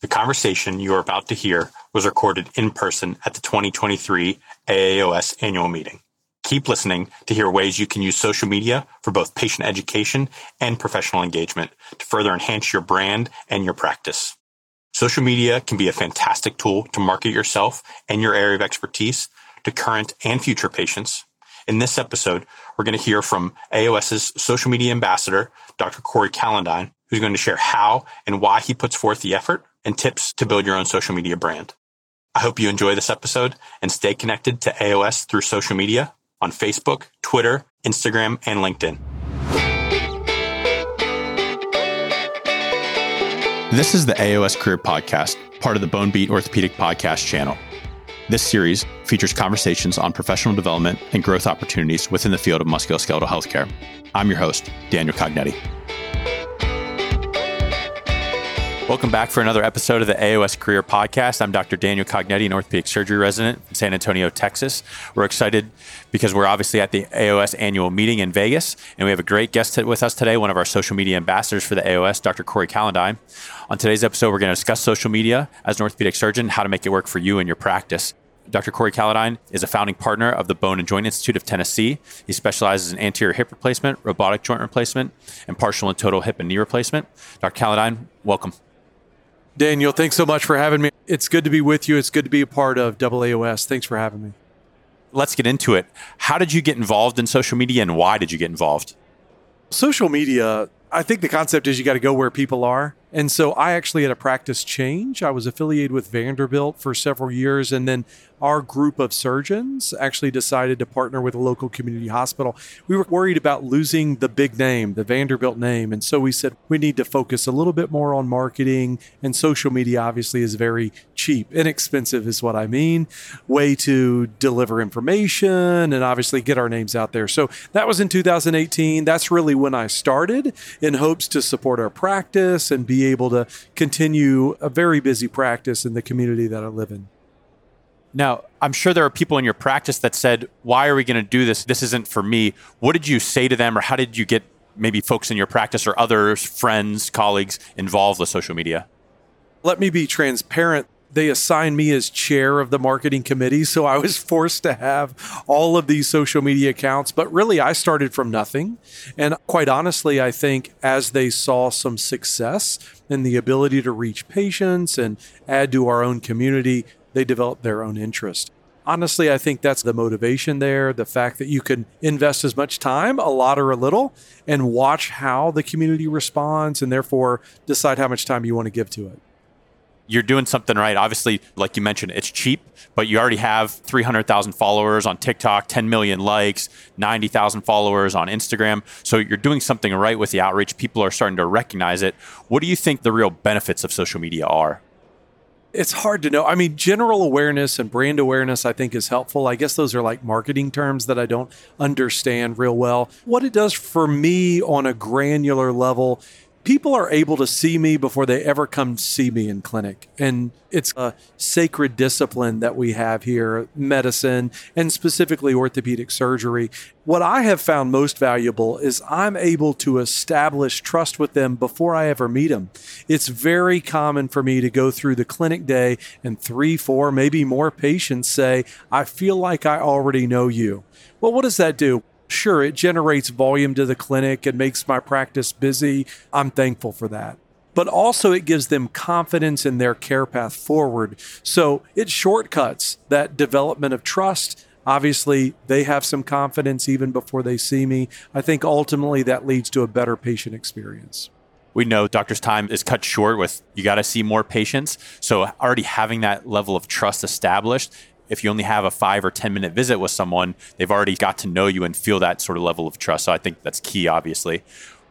The conversation you are about to hear was recorded in person at the 2023 AAOS annual meeting. Keep listening to hear ways you can use social media for both patient education and professional engagement to further enhance your brand and your practice. Social media can be a fantastic tool to market yourself and your area of expertise to current and future patients. In this episode, we're going to hear from AAOS's social media ambassador, Dr. Cory Calendine, who's going to share how and why he puts forth the effort and tips to build your own social media brand. I hope you enjoy this episode and stay connected to AAOS through social media on Facebook, Twitter, Instagram, and LinkedIn. This is the AAOS Career Podcast, part of the Bone Beat Orthopedic Podcast channel. This series features conversations on professional development and growth opportunities within the field of musculoskeletal healthcare. I'm your host, Daniel Cognetti. Welcome back for another episode of the AAOS Career Podcast. I'm Dr. Daniel Cognetti, an orthopedic surgery resident in San Antonio, Texas. We're excited because we're obviously at the AAOS annual meeting in Vegas, and we have a great guest with us today, one of our social media ambassadors for the AAOS, Dr. Cory Calendine. On today's episode, we're going to discuss social media as an orthopedic surgeon, how to make it work for you and your practice. Dr. Cory Calendine is a founding partner of the Bone and Joint Institute of Tennessee. He specializes in anterior hip replacement, robotic joint replacement, and partial and total hip and knee replacement. Dr. Calendine, welcome. Daniel, thanks so much for having me. It's good to be with you. It's good to be a part of AAOS. Thanks for having me. Let's get into it. How did you get involved in social media and why did you get involved? Social media, I think the concept is you got to go where people are. And so I actually had a practice change. I was affiliated with Vanderbilt for several years. And then our group of surgeons actually decided to partner with a local community hospital. We were worried about losing the big name, the Vanderbilt name. And so we said we need to focus a little bit more on marketing. And social media obviously is very cheap, inexpensive is what I mean, way to deliver information and obviously get our names out there. So that was in 2018. That's really when I started in hopes to support our practice and be able to continue a very busy practice in the community that I live in. Now, I'm sure there are people in your practice that said, Why are we going to do this? This isn't for me. What did you say to them, or how did you get maybe folks in your practice or others, friends, colleagues involved with social media? Let me be transparent they assigned me as chair of the marketing committee. So I was forced to have all of these social media accounts. But really, I started from nothing. And quite honestly, I think as they saw some success and the ability to reach patients and add to our own community, they developed their own interest. Honestly, I think that's the motivation there. The fact that you can invest as much time, a lot or a little, and watch how the community responds and therefore decide how much time you want to give to it you're doing something right. Obviously, like you mentioned, it's cheap, but you already have 300,000 followers on TikTok, 10 million likes, 90,000 followers on Instagram. So you're doing something right with the outreach. People are starting to recognize it. What do you think the real benefits of social media are? It's hard to know. I mean, general awareness and brand awareness, I think, is helpful. I guess those are like marketing terms that I don't understand real well. What it does for me on a granular level people are able to see me before they ever come see me in clinic. And it's a sacred discipline that we have here, medicine and specifically orthopedic surgery. What I have found most valuable is I'm able to establish trust with them before I ever meet them. It's very common for me to go through the clinic day and three, four, maybe more patients say, I feel like I already know you. Well, what does that do? Sure, it generates volume to the clinic and makes my practice busy. I'm thankful for that. But also, it gives them confidence in their care path forward. So it shortcuts that development of trust. Obviously, they have some confidence even before they see me. I think ultimately that leads to a better patient experience we know doctor's time is cut short with you got to see more patients. So already having that level of trust established if you only have a five or 10 minute visit with someone, they've already got to know you and feel that sort of level of trust. So I think that's key, obviously.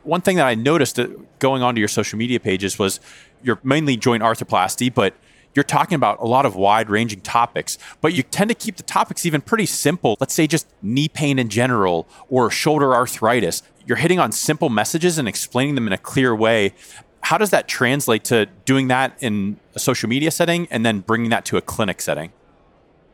One thing that I noticed uh, going onto your social media pages was you're mainly joint arthroplasty, but you're talking about a lot of wide ranging topics, but you tend to keep the topics even pretty simple. Let's say just knee pain in general or shoulder arthritis. You're hitting on simple messages and explaining them in a clear way. How does that translate to doing that in a social media setting and then bringing that to a clinic setting?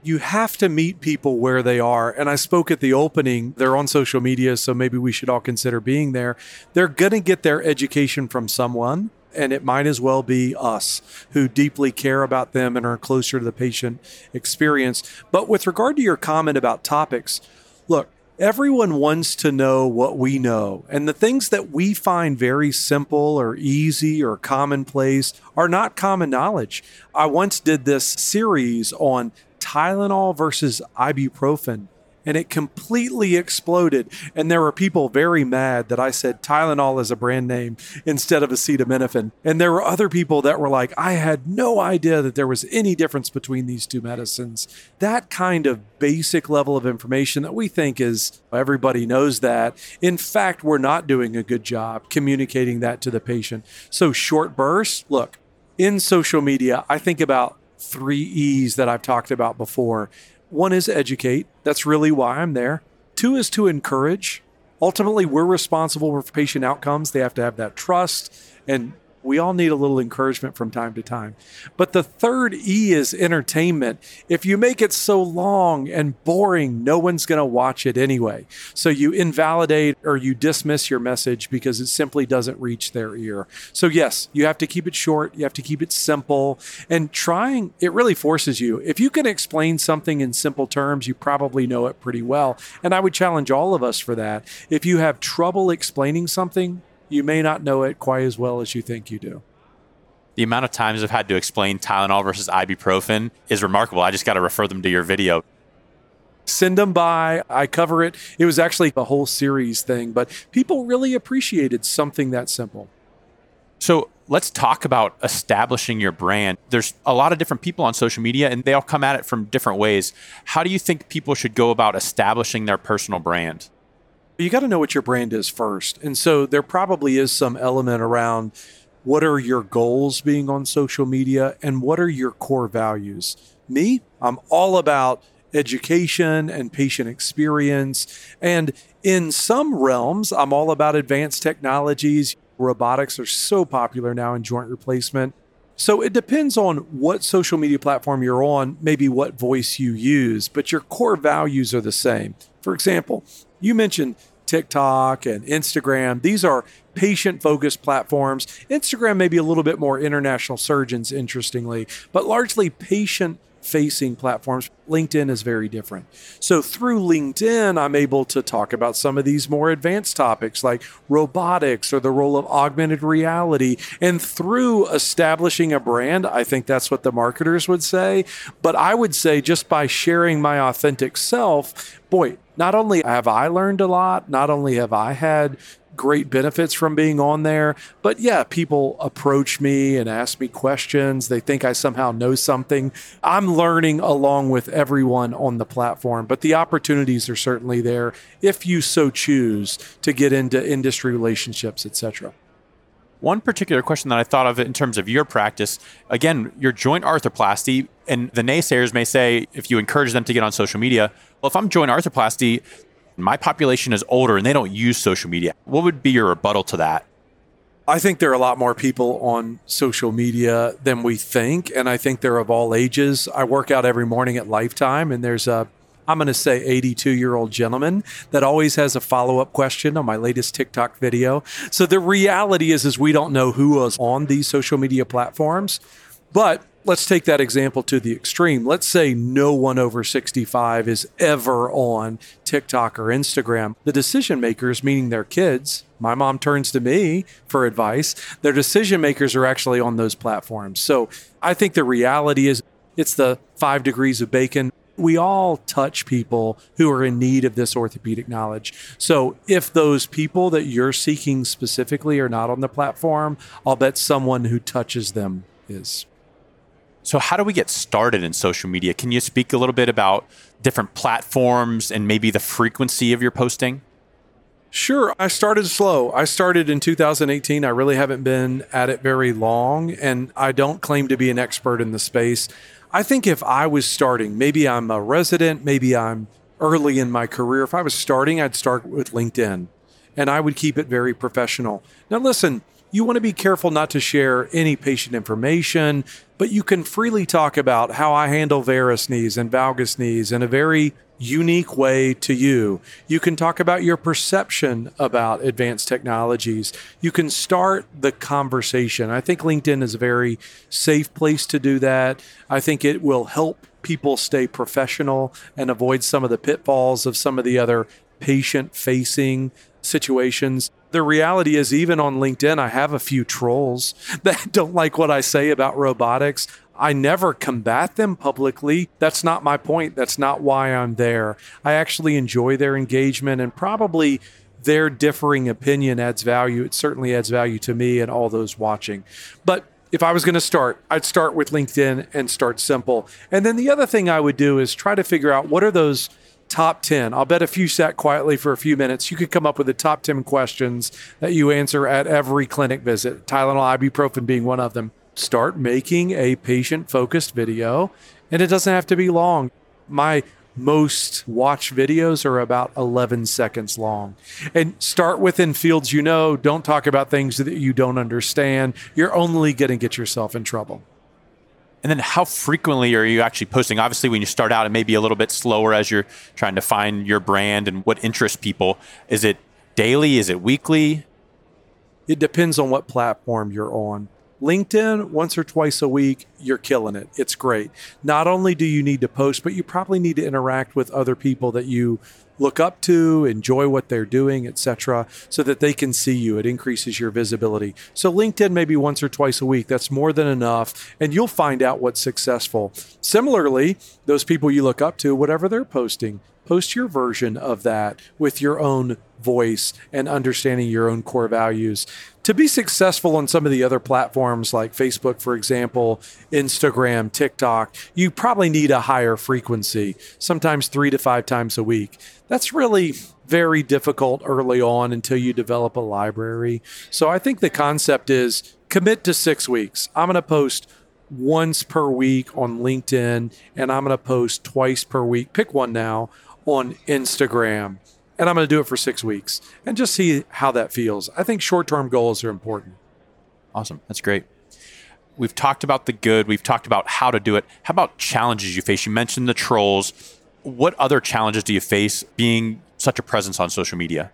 You have to meet people where they are. And I spoke at the opening, they're on social media, so maybe we should all consider being there. They're going to get their education from someone. and it might as well be us who deeply care about them and are closer to the patient experience. But with regard to your comment about topics, look, Everyone wants to know what we know, and the things that we find very simple or easy or commonplace are not common knowledge. I once did this series on Tylenol versus ibuprofen and it completely exploded. And there were people very mad that I said Tylenol is a brand name instead of acetaminophen. And there were other people that were like, I had no idea that there was any difference between these two medicines. That kind of basic level of information that we think is everybody knows that. In fact, we're not doing a good job communicating that to the patient. So, short bursts, look, in social media, I think about three E's that I've talked about before. One is educate. That's really why I'm there. Two is to encourage. Ultimately, we're responsible for patient outcomes. They have to have that trust and we all need a little encouragement from time to time. But the third E is entertainment. If you make it so long and boring, no one's going to watch it anyway. So you invalidate or you dismiss your message because it simply doesn't reach their ear. So, yes, you have to keep it short, you have to keep it simple. And trying, it really forces you. If you can explain something in simple terms, you probably know it pretty well. And I would challenge all of us for that. If you have trouble explaining something, you may not know it quite as well as you think you do. The amount of times I've had to explain Tylenol versus ibuprofen is remarkable. I just got to refer them to your video. Send them by. I cover it. It was actually a whole series thing, but people really appreciated something that simple. So let's talk about establishing your brand. There's a lot of different people on social media and they all come at it from different ways. How do you think people should go about establishing their personal brand? You got to know what your brand is first. And so there probably is some element around what are your goals being on social media and what are your core values. Me, I'm all about education and patient experience. And in some realms, I'm all about advanced technologies. Robotics are so popular now in joint replacement. So it depends on what social media platform you're on, maybe what voice you use, but your core values are the same. For example, you mentioned TikTok and Instagram. These are patient focused platforms. Instagram may be a little bit more international surgeons, interestingly, but largely patient facing platforms. LinkedIn is very different. So through LinkedIn, I'm able to talk about some of these more advanced topics like robotics or the role of augmented reality. And through establishing a brand, I think that's what the marketers would say. But I would say just by sharing my authentic self, boy, not only have I learned a lot, not only have I had great benefits from being on there. But yeah, people approach me and ask me questions. They think I somehow know something. I'm learning along with everyone on the platform, but the opportunities are certainly there if you so choose to get into industry relationships, etc. One particular question that I thought of in terms of your practice, again, your joint arthroplasty, and the naysayers may say if you encourage them to get on social media, well, if I'm joint arthroplasty, my population is older and they don't use social media. What would be your rebuttal to that? I think there are a lot more people on social media than we think. And I think they're of all ages. I work out every morning at Lifetime, and there's a, I'm going to say 82 year old gentleman that always has a follow up question on my latest TikTok video. So the reality is, is we don't know who is on these social media platforms, but let's take that example to the extreme. Let's say no one over 65 is ever on TikTok or Instagram. The decision makers, meaning their kids, my mom turns to me for advice. Their decision makers are actually on those platforms. So I think the reality is it's the five degrees of bacon. We all touch people who are in need of this orthopedic knowledge. So, if those people that you're seeking specifically are not on the platform, I'll bet someone who touches them is. So, how do we get started in social media? Can you speak a little bit about different platforms and maybe the frequency of your posting? Sure. I started slow. I started in 2018. I really haven't been at it very long, and I don't claim to be an expert in the space. I think if I was starting, maybe I'm a resident, maybe I'm early in my career. If I was starting, I'd start with LinkedIn and I would keep it very professional. Now, listen, you want to be careful not to share any patient information, but you can freely talk about how I handle varus knees and valgus knees in a very unique way to you. You can talk about your perception about advanced technologies. You can start the conversation. I think LinkedIn is a very safe place to do that. I think it will help people stay professional and avoid some of the pitfalls of some of the other patient facing situations. The reality is, even on LinkedIn, I have a few trolls that don't like what I say about robotics. I never combat them publicly. That's not my point. That's not why I'm there. I actually enjoy their engagement and probably their differing opinion adds value. It certainly adds value to me and all those watching. But if I was going to start, I'd start with LinkedIn and start simple. And then the other thing I would do is try to figure out what are those top 10. I'll bet if you sat quietly for a few minutes, you could come up with the top 10 questions that you answer at every clinic visit, Tylenol, ibuprofen being one of them start making a patient focused video. And it doesn't have to be long. My most watch videos are about 11 seconds long. And start within fields you know. Don't talk about things that you don't understand. You're only going to get yourself in trouble. And then how frequently are you actually posting? Obviously, when you start out, it may be a little bit slower as you're trying to find your brand and what interests people. Is it daily? Is it weekly? It depends on what platform you're on. LinkedIn, once or twice a week, you're killing it. It's great. Not only do you need to post, but you probably need to interact with other people that you look up to, enjoy what they're doing, etc., so that they can see you. It increases your visibility. So LinkedIn maybe once or twice a week, that's more than enough, and you'll find out what's successful. Similarly, those people you look up to, whatever they're posting, post your version of that with your own voice and understanding your own core values. To be successful on some of the other platforms like Facebook, for example, Instagram, TikTok, you probably need a higher frequency, sometimes three to five times a week. That's really very difficult early on until you develop a library. So I think the concept is commit to six weeks. I'm going to post once per week on LinkedIn and I'm going to post twice per week. Pick one now on Instagram. And I'm going to do it for six weeks and just see how that feels. I think short term goals are important. Awesome. That's great. We've talked about the good, we've talked about how to do it. How about challenges you face? You mentioned the trolls. What other challenges do you face being such a presence on social media?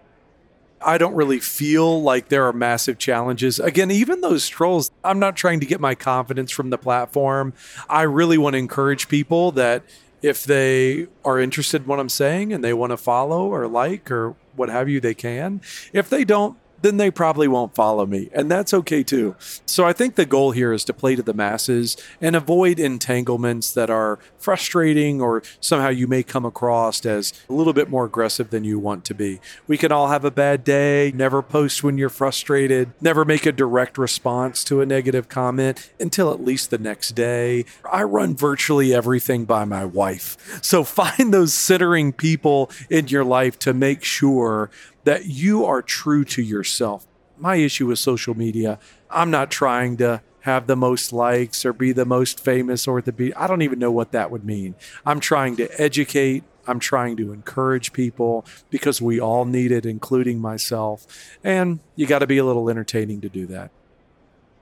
I don't really feel like there are massive challenges. Again, even those trolls, I'm not trying to get my confidence from the platform. I really want to encourage people that if they are interested in what I'm saying and they want to follow or like or what have you, they can. If they don't, then they probably won't follow me. And that's okay too. So I think the goal here is to play to the masses and avoid entanglements that are frustrating or somehow you may come across as a little bit more aggressive than you want to be. We can all have a bad day, never post when you're frustrated, never make a direct response to a negative comment until at least the next day. I run virtually everything by my wife. So find those centering people in your life to make sure that you are true to yourself. My issue with social media, I'm not trying to have the most likes or be the most famous orthopedic. I don't even know what that would mean. I'm trying to educate. I'm trying to encourage people because we all need it, including myself. And you got to be a little entertaining to do that.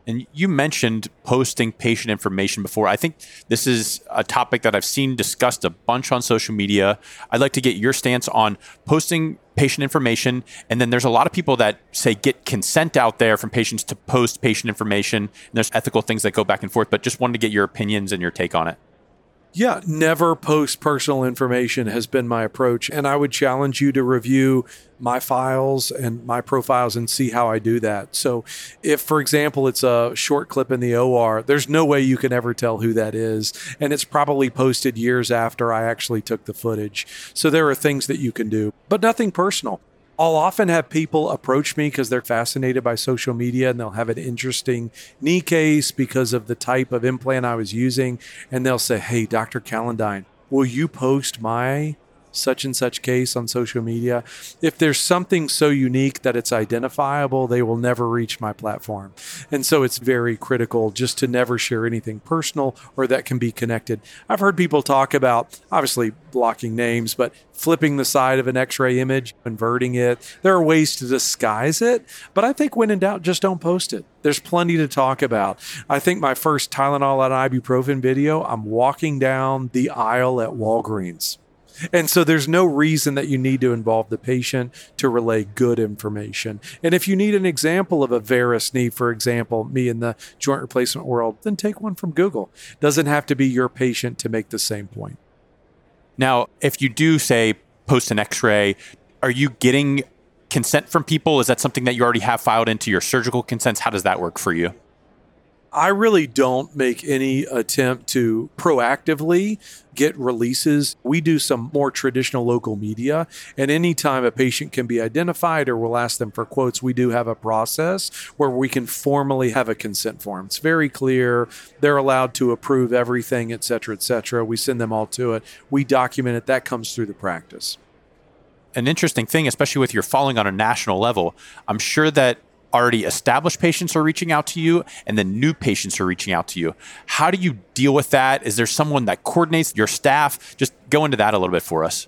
And you mentioned posting patient information before. I think this is a topic that I've seen discussed a bunch on social media. I'd like to get your stance on posting patient information. And then there's a lot of people that say get consent out there from patients to post patient information. And there's ethical things that go back and forth, but just wanted to get your opinions and your take on it. Yeah, never post personal information has been my approach. And I would challenge you to review my files and my profiles and see how I do that. So, if, for example, it's a short clip in the OR, there's no way you can ever tell who that is. And it's probably posted years after I actually took the footage. So, there are things that you can do, but nothing personal. I'll often have people approach me because they're fascinated by social media and they'll have an interesting knee case because of the type of implant I was using. And they'll say, Hey, Dr. Calendine, will you post my such and such case on social media. If there's something so unique that it's identifiable, they will never reach my platform. And so it's very critical just to never share anything personal or that can be connected. I've heard people talk about obviously blocking names, but flipping the side of an x ray image, inverting it. There are ways to disguise it, but I think when in doubt, just don't post it. There's plenty to talk about. I think my first Tylenol and ibuprofen video, I'm walking down the aisle at Walgreens And so there's no reason that you need to involve the patient to relay good information. And if you need an example of a varus knee, for example, me in the joint replacement world, then take one from Google. Doesn't have to be your patient to make the same point. Now, if you do say post an x-ray, are you getting consent from people? Is that something that you already have filed into your surgical consents? How does that work for you? I really don't make any attempt to proactively get releases. We do some more traditional local media, and anytime a patient can be identified or we'll ask them for quotes, we do have a process where we can formally have a consent form. It's very clear. They're allowed to approve everything, et cetera, et cetera. We send them all to it. We document it. That comes through the practice an interesting thing, especially with your following on a national level. I'm sure that already established patients are reaching out to you and then new patients are reaching out to you. How do you deal with that? Is there someone that coordinates your staff? Just go into that a little bit for us.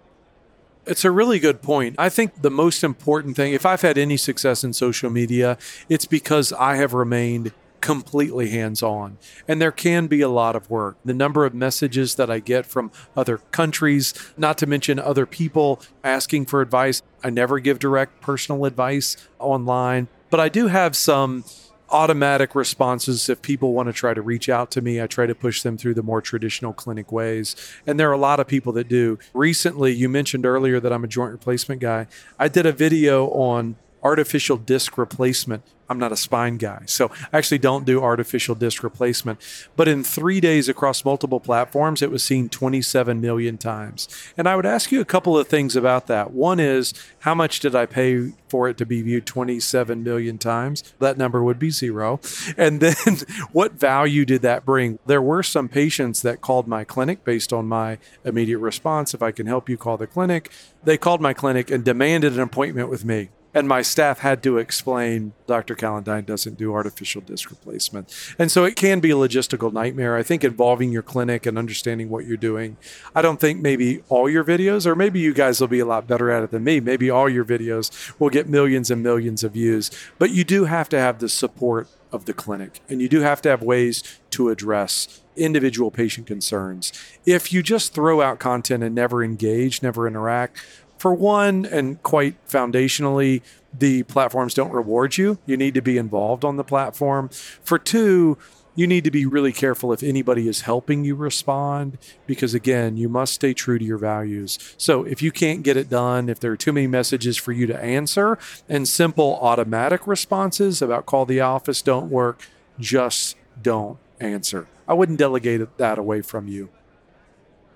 It's a really good point. I think the most important thing, if I've had any success in social media, it's because I have remained completely hands on. And there can be a lot of work. The number of messages that I get from other countries, not to mention other people asking for advice. I never give direct personal advice online, but I do have some automatic responses if people want to try to reach out to me. I try to push them through the more traditional clinic ways. And there are a lot of people that do. Recently you mentioned earlier that i'm a joint replacement guy. I did a video on artificial disc replacement. I'm not a spine guy, so I actually don't do artificial disc replacement. But in three days across multiple platforms, it was seen 27 million times. And I would ask you a couple of things about that. One is, how much did I pay for it to be viewed 27 million times? That number would be zero. And then, what value did that bring? There were some patients that called my clinic based on my immediate response. If I can help you, call the clinic. They called my clinic and demanded an appointment with me and my staff had to explain Dr. Calendine doesn't do artificial disc replacement. And so it can be a logistical nightmare. I think involving your clinic and understanding what you're doing. I don't think maybe all your videos, or maybe you guys will be a lot better at it than me. Maybe all your videos will get millions and millions of views. But you do have to have the support of the clinic, and you do have to have ways to address individual patient concerns. If you just throw out content and never engage, never interact, for one, and quite foundationally, the platforms don't reward you. You need to be involved on the platform. For two, you need to be really careful if anybody is helping you respond because again you must stay true to your values so if you can't get it done if there are too many messages for you to answer and simple automatic responses about call the office don't work just don't answer i wouldn't delegate that away from you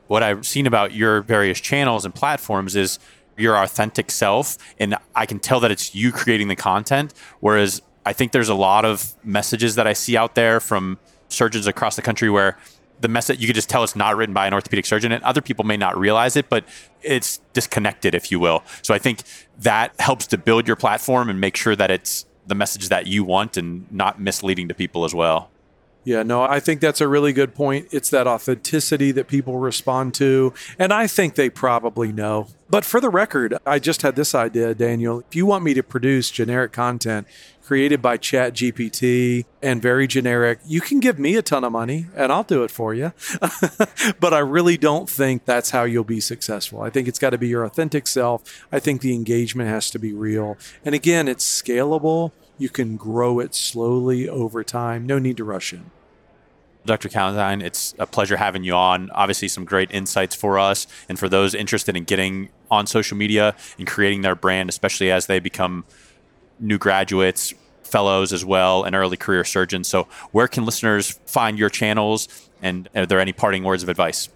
what I've seen about your various channels and platforms is your authentic self. And I can tell that it's you creating the content. Whereas I think there's a lot of messages that I see out there from surgeons across the country where the message you could just tell it's not written by an orthopedic surgeon and other people may not realize it but it's disconnected if you will so i think that helps to build your platform and make sure that it's the message that you want and not misleading to people as well yeah, no, I think that's a really good point. It's that authenticity that people respond to. And I think they probably know. But for the record, I just had this idea, Daniel. If you want me to produce generic content created by ChatGPT and very generic, you can give me a ton of money and I'll do it for you. but I really don't think that's how you'll be successful. I think it's got to be your authentic self. I think the engagement has to be real. And again, it's scalable. You can grow it slowly over time. No need to rush in. Dr. Calendine, it's a pleasure having you on. Obviously, some great insights for us and for those interested in getting on social media and creating their brand, especially as they become new graduates, fellows as well, and early career surgeons. So, where can listeners find your channels? And are there any parting words of advice?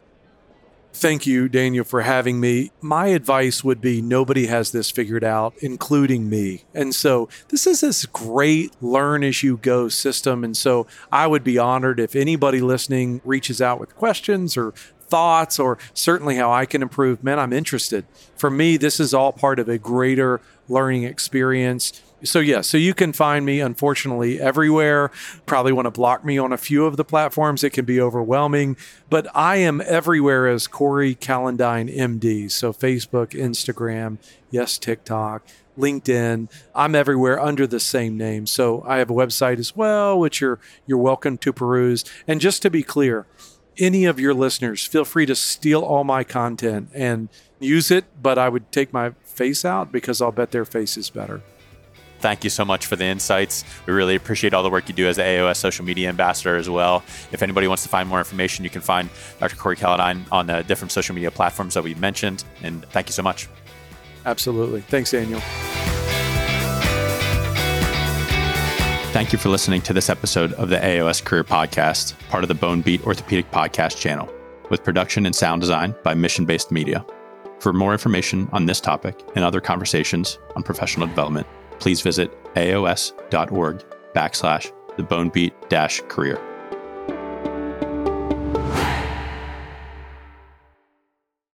Thank you, Daniel, for having me. My advice would be nobody has this figured out, including me. And so this is this great learn as you go system. And so I would be honored if anybody listening reaches out with questions or thoughts or certainly how I can improve. Man, I'm interested. For me, this is all part of a greater learning experience so yeah, so you can find me unfortunately everywhere. Probably want to block me on a few of the platforms. It can be overwhelming, but I am everywhere as Cory Calendine MD. So Facebook, Instagram, yes, TikTok, LinkedIn. I'm everywhere under the same name. So I have a website as well, which you're you're welcome to peruse. And just to be clear, any of your listeners, feel free to steal all my content and use it, but I would take my face out because I'll bet their face is better. Thank you so much for the insights. We really appreciate all the work you do as the AAOS social media ambassador as well. If anybody wants to find more information, you can find Dr. Cory Calendine on the different social media platforms that we mentioned. And thank you so much. Absolutely. Thanks, Daniel. Thank you for listening to this episode of the AAOS Career Podcast, part of the Bone Beat Orthopedic Podcast channel, with production and sound design by Mission Based Media. For more information on this topic and other conversations on professional development, please visit aaos.org backslash the bonebeat dash career.